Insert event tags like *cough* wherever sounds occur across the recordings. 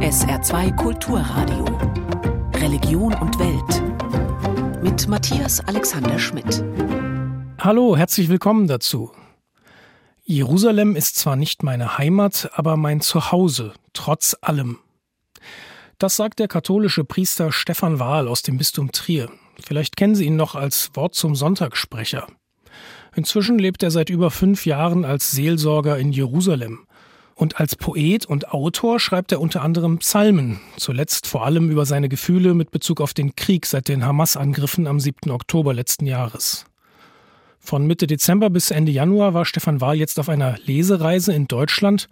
SR2 Kulturradio. Religion und Welt. Mit Matthias Alexander Schmidt. Hallo, herzlich willkommen dazu. Jerusalem ist zwar nicht meine Heimat, aber mein Zuhause, trotz allem. Das sagt der katholische Priester Stefan Wahl aus dem Bistum Trier. Vielleicht kennen Sie ihn noch als Wort zum Sonntagssprecher. Inzwischen lebt er seit über fünf Jahren als Seelsorger in Jerusalem. Und als Poet und Autor schreibt er unter anderem Psalmen, zuletzt vor allem über seine Gefühle mit Bezug auf den Krieg seit den Hamas-Angriffen am 7. Oktober letzten Jahres. Von Mitte Dezember bis Ende Januar war Stefan Wahl jetzt auf einer Lesereise in Deutschland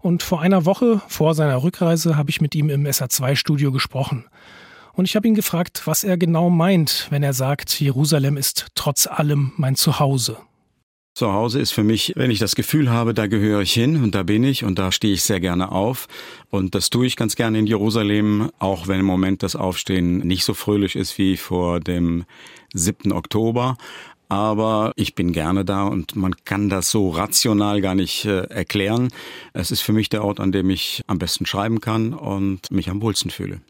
und vor einer Woche vor seiner Rückreise habe ich mit ihm im SA2-Studio gesprochen. Und ich habe ihn gefragt, was er genau meint, wenn er sagt, Jerusalem ist trotz allem mein Zuhause. Zuhause ist für mich, wenn ich das Gefühl habe, da gehöre ich hin und da bin ich und da stehe ich sehr gerne auf. Und das tue ich ganz gerne in Jerusalem, auch wenn im Moment das Aufstehen nicht so fröhlich ist wie vor dem 7. Oktober. Aber ich bin gerne da und man kann das so rational gar nicht äh, erklären. Es ist für mich der Ort, an dem ich am besten schreiben kann und mich am wohlsten fühle.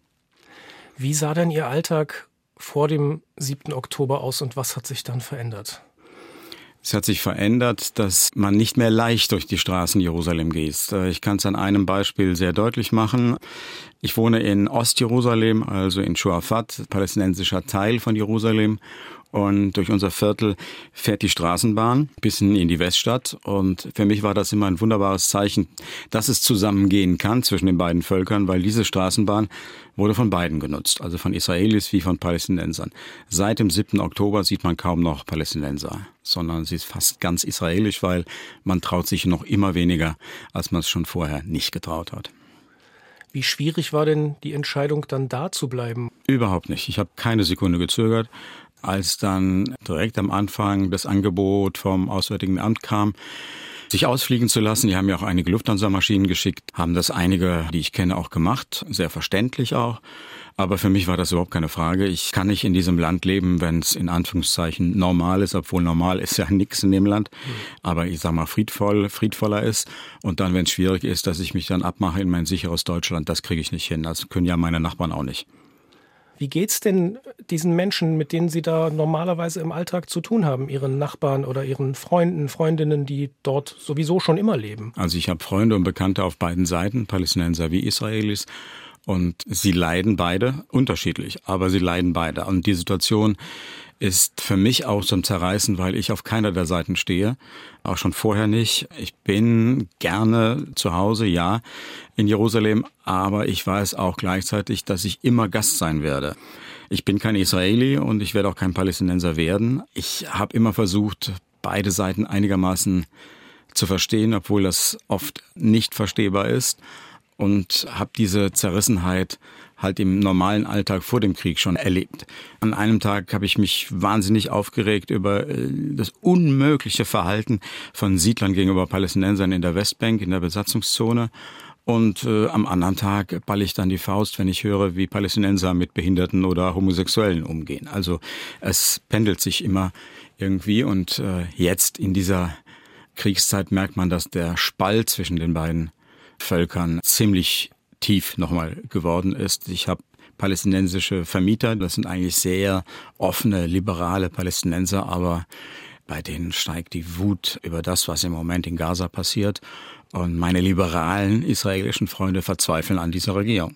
Wie sah denn Ihr Alltag vor dem 7. Oktober aus und was hat sich dann verändert? Es hat sich verändert, dass man nicht mehr leicht durch die Straßen Jerusalem geht. Ich kann es an einem Beispiel sehr deutlich machen. Ich wohne in Ostjerusalem, also in Shuafat, palästinensischer Teil von Jerusalem. Und durch unser Viertel fährt die Straßenbahn bis in die Weststadt. Und für mich war das immer ein wunderbares Zeichen, dass es zusammengehen kann zwischen den beiden Völkern, weil diese Straßenbahn wurde von beiden genutzt, also von Israelis wie von Palästinensern. Seit dem 7. Oktober sieht man kaum noch Palästinenser, sondern sie ist fast ganz israelisch, weil man traut sich noch immer weniger, als man es schon vorher nicht getraut hat. Wie schwierig war denn die Entscheidung, dann da zu bleiben? Überhaupt nicht. Ich habe keine Sekunde gezögert als dann direkt am Anfang das Angebot vom Auswärtigen Amt kam, sich ausfliegen zu lassen. Die haben ja auch einige Lufthansa-Maschinen geschickt, haben das einige, die ich kenne, auch gemacht, sehr verständlich auch. Aber für mich war das überhaupt keine Frage. Ich kann nicht in diesem Land leben, wenn es in Anführungszeichen normal ist, obwohl normal ist ja *laughs* nichts in dem Land. Aber ich sag mal friedvoll, friedvoller ist. Und dann, wenn es schwierig ist, dass ich mich dann abmache in mein sicheres Deutschland, das kriege ich nicht hin. Das können ja meine Nachbarn auch nicht. Wie geht's denn diesen Menschen, mit denen Sie da normalerweise im Alltag zu tun haben, Ihren Nachbarn oder Ihren Freunden, Freundinnen, die dort sowieso schon immer leben? Also ich habe Freunde und Bekannte auf beiden Seiten, Palästinenser wie Israelis. Und sie leiden beide unterschiedlich, aber sie leiden beide. Und die Situation ist für mich auch zum Zerreißen, weil ich auf keiner der Seiten stehe. Auch schon vorher nicht. Ich bin gerne zu Hause, ja, in Jerusalem, aber ich weiß auch gleichzeitig, dass ich immer Gast sein werde. Ich bin kein Israeli und ich werde auch kein Palästinenser werden. Ich habe immer versucht, beide Seiten einigermaßen zu verstehen, obwohl das oft nicht verstehbar ist und habe diese Zerrissenheit halt im normalen Alltag vor dem Krieg schon erlebt. An einem Tag habe ich mich wahnsinnig aufgeregt über äh, das unmögliche Verhalten von Siedlern gegenüber Palästinensern in der Westbank, in der Besatzungszone. Und äh, am anderen Tag ball ich dann die Faust, wenn ich höre, wie Palästinenser mit Behinderten oder Homosexuellen umgehen. Also es pendelt sich immer irgendwie. Und äh, jetzt in dieser Kriegszeit merkt man, dass der Spalt zwischen den beiden Völkern ziemlich tief nochmal geworden ist. Ich habe palästinensische Vermieter, das sind eigentlich sehr offene, liberale Palästinenser, aber bei denen steigt die Wut über das, was im Moment in Gaza passiert. Und meine liberalen israelischen Freunde verzweifeln an dieser Regierung.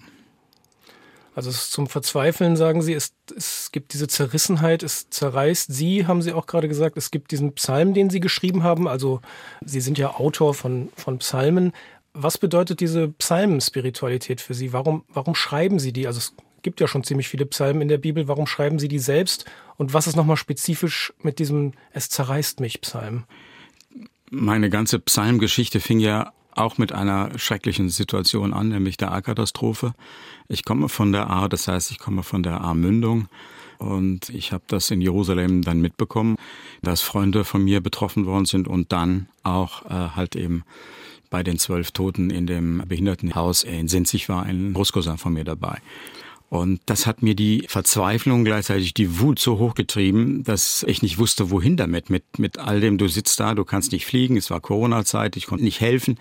Also zum Verzweifeln, sagen Sie, es, es gibt diese Zerrissenheit, es zerreißt Sie, haben Sie auch gerade gesagt, es gibt diesen Psalm, den Sie geschrieben haben. Also Sie sind ja Autor von, von Psalmen. Was bedeutet diese Psalmenspiritualität für Sie? Warum, warum schreiben Sie die? Also es gibt ja schon ziemlich viele Psalmen in der Bibel. Warum schreiben Sie die selbst? Und was ist nochmal spezifisch mit diesem Es zerreißt mich Psalm? Meine ganze Psalmgeschichte fing ja auch mit einer schrecklichen Situation an, nämlich der A-Katastrophe. Ich komme von der A, das heißt, ich komme von der A-Mündung. Und ich habe das in Jerusalem dann mitbekommen, dass Freunde von mir betroffen worden sind und dann auch äh, halt eben bei den zwölf Toten in dem Behindertenhaus in Sinzig war ein Großcousin von mir dabei. Und das hat mir die Verzweiflung, gleichzeitig die Wut so hochgetrieben, dass ich nicht wusste, wohin damit. Mit, mit all dem, du sitzt da, du kannst nicht fliegen, es war Corona-Zeit, ich konnte nicht helfen.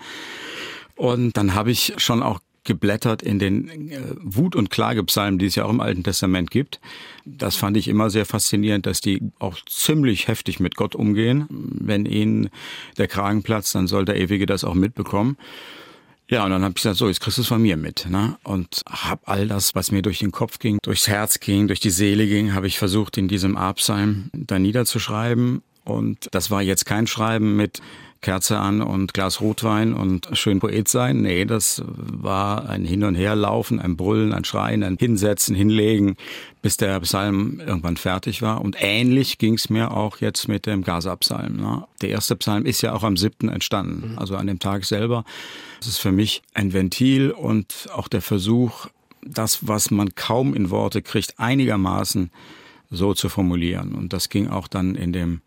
Und dann habe ich schon auch geblättert in den äh, Wut- und Klagepsalmen, die es ja auch im Alten Testament gibt. Das fand ich immer sehr faszinierend, dass die auch ziemlich heftig mit Gott umgehen. Wenn ihnen der Kragen platzt, dann soll der Ewige das auch mitbekommen. Ja, und dann habe ich gesagt, so, jetzt kriegst du es von mir mit. Ne? Und habe all das, was mir durch den Kopf ging, durchs Herz ging, durch die Seele ging, habe ich versucht, in diesem Absalm da niederzuschreiben. Und das war jetzt kein Schreiben mit Kerze an und Glas Rotwein und schön Poet sein. Nee, das war ein Hin- und Herlaufen, ein Brüllen, ein Schreien, ein Hinsetzen, Hinlegen, bis der Psalm irgendwann fertig war. Und ähnlich ging es mir auch jetzt mit dem Gaza-Psalm. Ne? Der erste Psalm ist ja auch am siebten entstanden, also an dem Tag selber. Das ist für mich ein Ventil und auch der Versuch, das, was man kaum in Worte kriegt, einigermaßen so zu formulieren. Und das ging auch dann in dem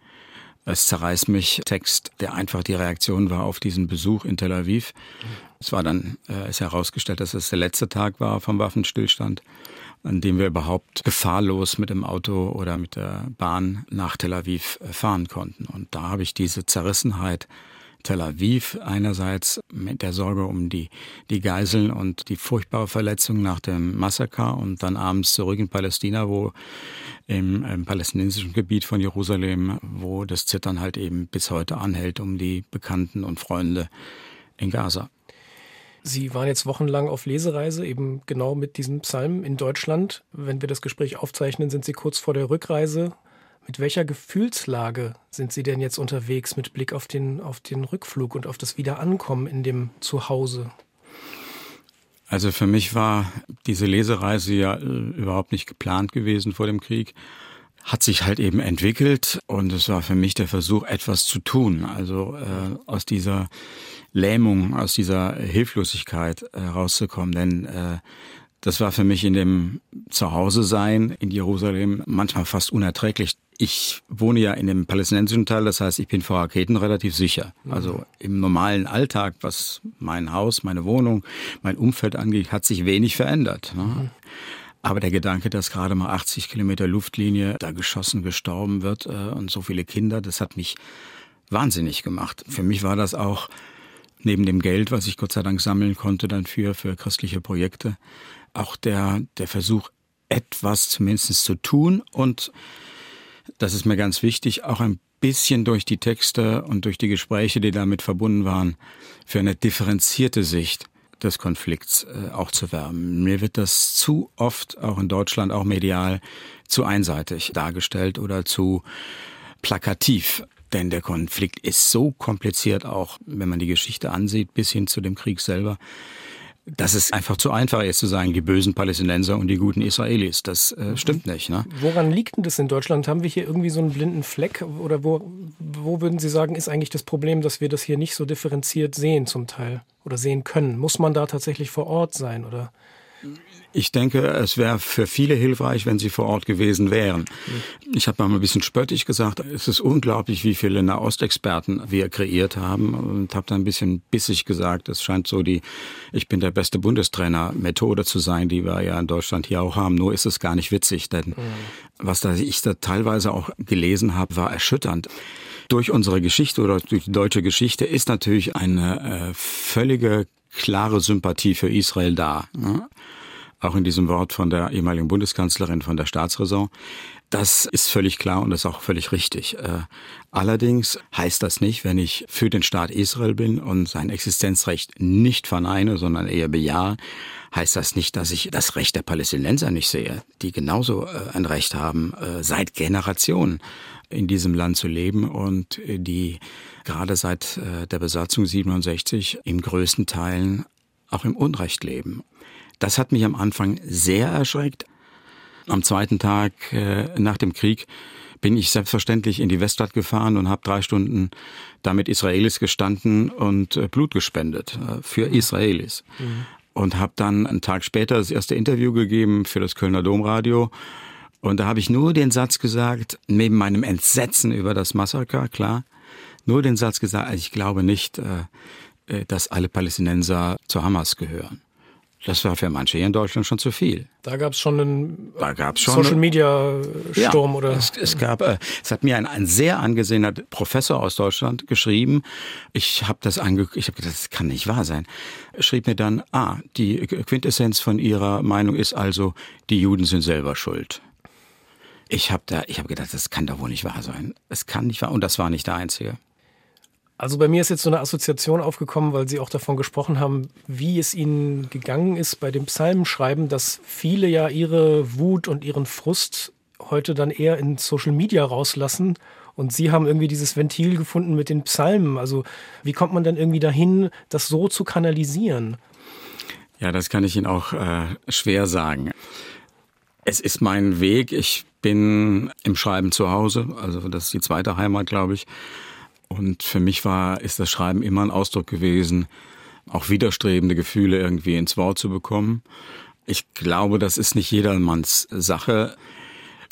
es zerreißt mich Text, der einfach die Reaktion war auf diesen Besuch in Tel Aviv. Es war dann, äh, ist herausgestellt, dass es der letzte Tag war vom Waffenstillstand, an dem wir überhaupt gefahrlos mit dem Auto oder mit der Bahn nach Tel Aviv äh, fahren konnten. Und da habe ich diese Zerrissenheit Tel Aviv einerseits mit der Sorge um die, die Geiseln und die furchtbare Verletzung nach dem Massaker und dann abends zurück in Palästina, wo im, im palästinensischen Gebiet von Jerusalem, wo das Zittern halt eben bis heute anhält um die Bekannten und Freunde in Gaza. Sie waren jetzt wochenlang auf Lesereise, eben genau mit diesem Psalm in Deutschland. Wenn wir das Gespräch aufzeichnen, sind Sie kurz vor der Rückreise. Mit welcher Gefühlslage sind Sie denn jetzt unterwegs mit Blick auf den, auf den Rückflug und auf das Wiederankommen in dem Zuhause? Also für mich war diese Lesereise ja äh, überhaupt nicht geplant gewesen vor dem Krieg. Hat sich halt eben entwickelt und es war für mich der Versuch, etwas zu tun. Also äh, aus dieser Lähmung, aus dieser Hilflosigkeit herauszukommen. Denn äh, das war für mich in dem Zuhause-Sein in Jerusalem manchmal fast unerträglich. Ich wohne ja in dem palästinensischen Teil, das heißt, ich bin vor Raketen relativ sicher. Also im normalen Alltag, was mein Haus, meine Wohnung, mein Umfeld angeht, hat sich wenig verändert. Ne? Aber der Gedanke, dass gerade mal 80 Kilometer Luftlinie da geschossen, gestorben wird äh, und so viele Kinder, das hat mich wahnsinnig gemacht. Für mich war das auch neben dem Geld, was ich Gott sei Dank sammeln konnte dann für, für christliche Projekte, auch der, der Versuch, etwas zumindest zu tun und das ist mir ganz wichtig, auch ein bisschen durch die Texte und durch die Gespräche, die damit verbunden waren, für eine differenzierte Sicht des Konflikts äh, auch zu werben. Mir wird das zu oft, auch in Deutschland, auch medial, zu einseitig dargestellt oder zu plakativ. Denn der Konflikt ist so kompliziert, auch wenn man die Geschichte ansieht, bis hin zu dem Krieg selber, dass es einfach zu einfach ist zu sagen, die bösen Palästinenser und die guten Israelis. Das äh, stimmt nicht. Ne? Woran liegt denn das in Deutschland? Haben wir hier irgendwie so einen blinden Fleck? Oder wo, wo würden Sie sagen, ist eigentlich das Problem, dass wir das hier nicht so differenziert sehen zum Teil oder sehen können? Muss man da tatsächlich vor Ort sein? Oder? Ich denke, es wäre für viele hilfreich, wenn sie vor Ort gewesen wären. Ich habe mal ein bisschen spöttisch gesagt, es ist unglaublich, wie viele Nahostexperten wir kreiert haben und habe dann ein bisschen bissig gesagt, es scheint so die Ich bin der beste Bundestrainer Methode zu sein, die wir ja in Deutschland hier auch haben. Nur ist es gar nicht witzig, denn mhm. was da ich da teilweise auch gelesen habe, war erschütternd durch unsere Geschichte oder durch die deutsche Geschichte ist natürlich eine äh, völlige klare Sympathie für Israel da. Ne? Auch in diesem Wort von der ehemaligen Bundeskanzlerin von der Staatsräson. Das ist völlig klar und das ist auch völlig richtig. Äh, allerdings heißt das nicht, wenn ich für den Staat Israel bin und sein Existenzrecht nicht verneine, sondern eher bejahe, heißt das nicht, dass ich das Recht der Palästinenser nicht sehe, die genauso äh, ein Recht haben, äh, seit Generationen in diesem Land zu leben und die gerade seit der Besatzung 67 im größten Teilen auch im Unrecht leben. Das hat mich am Anfang sehr erschreckt. Am zweiten Tag äh, nach dem Krieg bin ich selbstverständlich in die Weststadt gefahren und habe drei Stunden damit Israelis gestanden und äh, Blut gespendet äh, für mhm. Israelis. Mhm. Und habe dann einen Tag später das erste Interview gegeben für das Kölner Domradio. Und da habe ich nur den Satz gesagt, neben meinem Entsetzen über das Massaker, klar, nur den Satz gesagt, ich glaube nicht, dass alle Palästinenser zu Hamas gehören. Das war für manche hier in Deutschland schon zu viel. Da gab es schon einen da gab's schon Social Media Sturm ja, oder? Es, es gab, äh, es hat mir ein, ein sehr angesehener Professor aus Deutschland geschrieben. Ich habe das ange, ich habe gedacht, das kann nicht wahr sein. Er schrieb mir dann, ah, die Quintessenz von ihrer Meinung ist also, die Juden sind selber schuld. Ich habe da, ich habe gedacht, das kann doch wohl nicht wahr sein. Es kann nicht wahr und das war nicht der einzige. Also bei mir ist jetzt so eine Assoziation aufgekommen, weil Sie auch davon gesprochen haben, wie es Ihnen gegangen ist bei dem Psalmenschreiben, dass viele ja ihre Wut und ihren Frust heute dann eher in Social Media rauslassen. Und Sie haben irgendwie dieses Ventil gefunden mit den Psalmen. Also wie kommt man dann irgendwie dahin, das so zu kanalisieren? Ja, das kann ich Ihnen auch äh, schwer sagen. Es ist mein Weg. Ich bin im Schreiben zu Hause. Also das ist die zweite Heimat, glaube ich. Und für mich war, ist das Schreiben immer ein Ausdruck gewesen, auch widerstrebende Gefühle irgendwie ins Wort zu bekommen. Ich glaube, das ist nicht jedermanns Sache.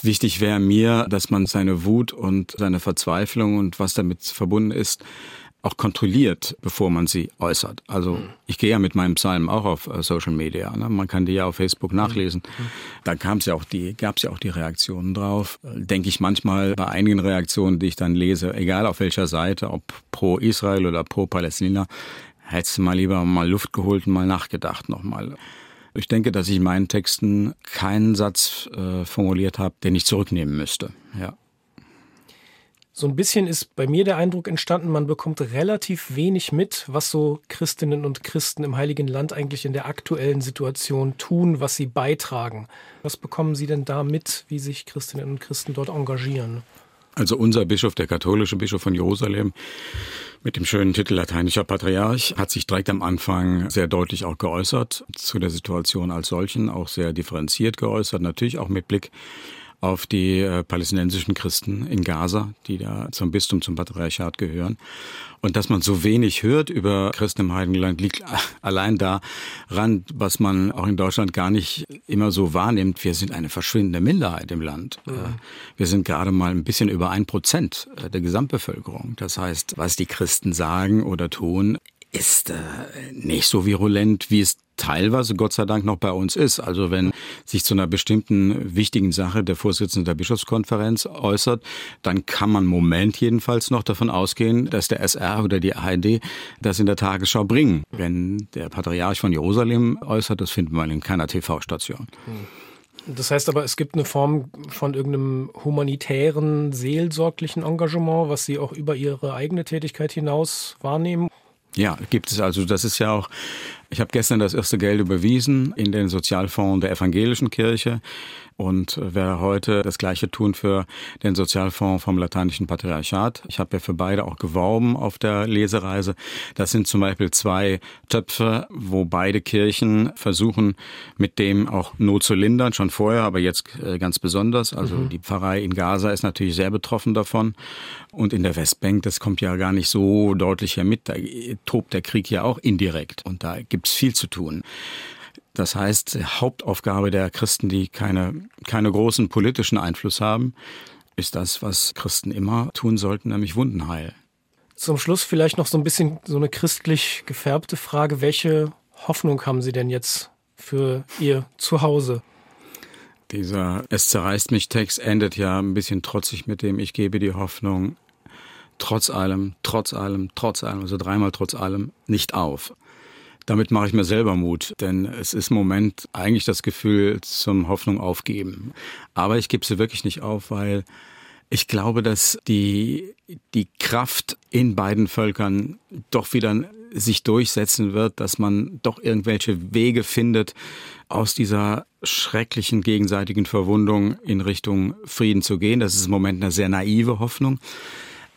Wichtig wäre mir, dass man seine Wut und seine Verzweiflung und was damit verbunden ist, auch kontrolliert, bevor man sie äußert. Also mhm. ich gehe ja mit meinem Psalm auch auf äh, Social Media. Ne? Man kann die ja auf Facebook nachlesen. Mhm. Da kam es ja auch die, gab es ja auch die Reaktionen drauf. Denke ich manchmal bei einigen Reaktionen, die ich dann lese, egal auf welcher Seite, ob pro Israel oder pro Palästina, hättest du mal lieber mal Luft geholt und mal nachgedacht nochmal. Ich denke, dass ich in meinen Texten keinen Satz äh, formuliert habe, den ich zurücknehmen müsste. Ja. So ein bisschen ist bei mir der Eindruck entstanden, man bekommt relativ wenig mit, was so Christinnen und Christen im Heiligen Land eigentlich in der aktuellen Situation tun, was sie beitragen. Was bekommen Sie denn da mit, wie sich Christinnen und Christen dort engagieren? Also unser Bischof, der katholische Bischof von Jerusalem, mit dem schönen Titel lateinischer Patriarch, hat sich direkt am Anfang sehr deutlich auch geäußert zu der Situation als solchen, auch sehr differenziert geäußert, natürlich auch mit Blick auf die äh, palästinensischen Christen in Gaza, die da zum Bistum, zum Patriarchat gehören. Und dass man so wenig hört über Christen im Heiligen Land, liegt *laughs* allein daran, was man auch in Deutschland gar nicht immer so wahrnimmt. Wir sind eine verschwindende Minderheit im Land. Mhm. Äh, wir sind gerade mal ein bisschen über ein Prozent äh, der Gesamtbevölkerung. Das heißt, was die Christen sagen oder tun, ist äh, nicht so virulent, wie es teilweise Gott sei Dank noch bei uns ist. Also wenn sich zu einer bestimmten wichtigen Sache der Vorsitzende der Bischofskonferenz äußert, dann kann man im Moment jedenfalls noch davon ausgehen, dass der SR oder die ARD das in der Tagesschau bringen. Wenn der Patriarch von Jerusalem äußert, das findet man in keiner TV-Station. Das heißt aber, es gibt eine Form von irgendeinem humanitären, seelsorglichen Engagement, was Sie auch über Ihre eigene Tätigkeit hinaus wahrnehmen? Ja, gibt es also. Das ist ja auch, ich habe gestern das erste Geld überwiesen in den Sozialfonds der evangelischen Kirche und werde heute das Gleiche tun für den Sozialfonds vom Lateinischen Patriarchat. Ich habe ja für beide auch geworben auf der Lesereise. Das sind zum Beispiel zwei Töpfe, wo beide Kirchen versuchen, mit dem auch Not zu lindern, schon vorher, aber jetzt äh, ganz besonders. Also mhm. die Pfarrei in Gaza ist natürlich sehr betroffen davon. Und in der Westbank, das kommt ja gar nicht so deutlich her mit. Da tobt der Krieg ja auch indirekt. Und da gibt's viel zu tun. Das heißt, Hauptaufgabe der Christen, die keine, keine großen politischen Einfluss haben, ist das, was Christen immer tun sollten, nämlich Wundenheil. Zum Schluss vielleicht noch so ein bisschen so eine christlich gefärbte Frage. Welche Hoffnung haben Sie denn jetzt für Ihr Zuhause? Dieser Es zerreißt mich Text endet ja ein bisschen trotzig mit dem Ich gebe die Hoffnung trotz allem, trotz allem, trotz allem, also dreimal trotz allem nicht auf. Damit mache ich mir selber Mut, denn es ist im Moment eigentlich das Gefühl zum Hoffnung aufgeben. Aber ich gebe sie wirklich nicht auf, weil ich glaube, dass die, die Kraft in beiden Völkern doch wieder sich durchsetzen wird, dass man doch irgendwelche Wege findet, aus dieser schrecklichen gegenseitigen Verwundung in Richtung Frieden zu gehen. Das ist im Moment eine sehr naive Hoffnung.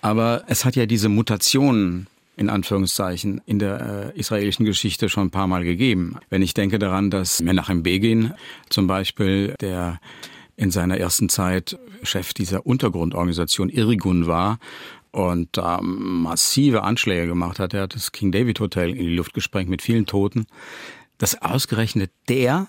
Aber es hat ja diese Mutationen in Anführungszeichen in der äh, israelischen Geschichte schon ein paar Mal gegeben. Wenn ich denke daran, dass Menachem Begin zum Beispiel, der in seiner ersten Zeit Chef dieser Untergrundorganisation Irgun war und da massive Anschläge gemacht hat. Er hat das King David Hotel in die Luft gesprengt mit vielen Toten. Dass ausgerechnet der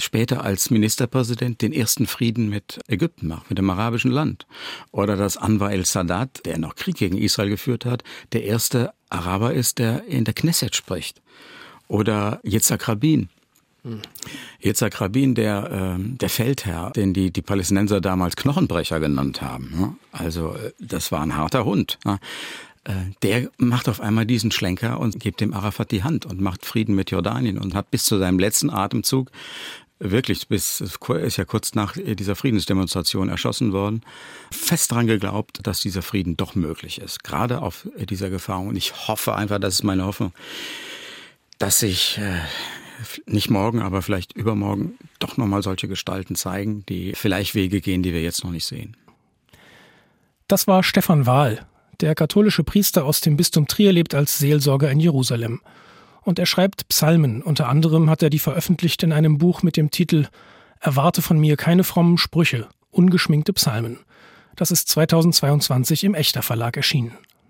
später als Ministerpräsident den ersten Frieden mit Ägypten macht, mit dem arabischen Land. Oder dass Anwar el-Sadat, der noch Krieg gegen Israel geführt hat, der erste Araber ist, der in der Knesset spricht. Oder Yitzhak Rabin, Yitzhak Rabin, der, äh, der Feldherr, den die, die Palästinenser damals Knochenbrecher genannt haben. Ne? Also äh, das war ein harter Hund. Ne? Äh, der macht auf einmal diesen Schlenker und gibt dem Arafat die Hand und macht Frieden mit Jordanien und hat bis zu seinem letzten Atemzug wirklich bis ist ja kurz nach dieser Friedensdemonstration erschossen worden, fest daran geglaubt, dass dieser Frieden doch möglich ist, gerade auf dieser Gefahr. Und ich hoffe einfach, das ist meine Hoffnung, dass sich äh, nicht morgen, aber vielleicht übermorgen doch nochmal solche Gestalten zeigen, die vielleicht Wege gehen, die wir jetzt noch nicht sehen. Das war Stefan Wahl. Der katholische Priester aus dem Bistum Trier lebt als Seelsorger in Jerusalem. Und er schreibt Psalmen. Unter anderem hat er die veröffentlicht in einem Buch mit dem Titel Erwarte von mir keine frommen Sprüche, ungeschminkte Psalmen. Das ist 2022 im Echter Verlag erschienen.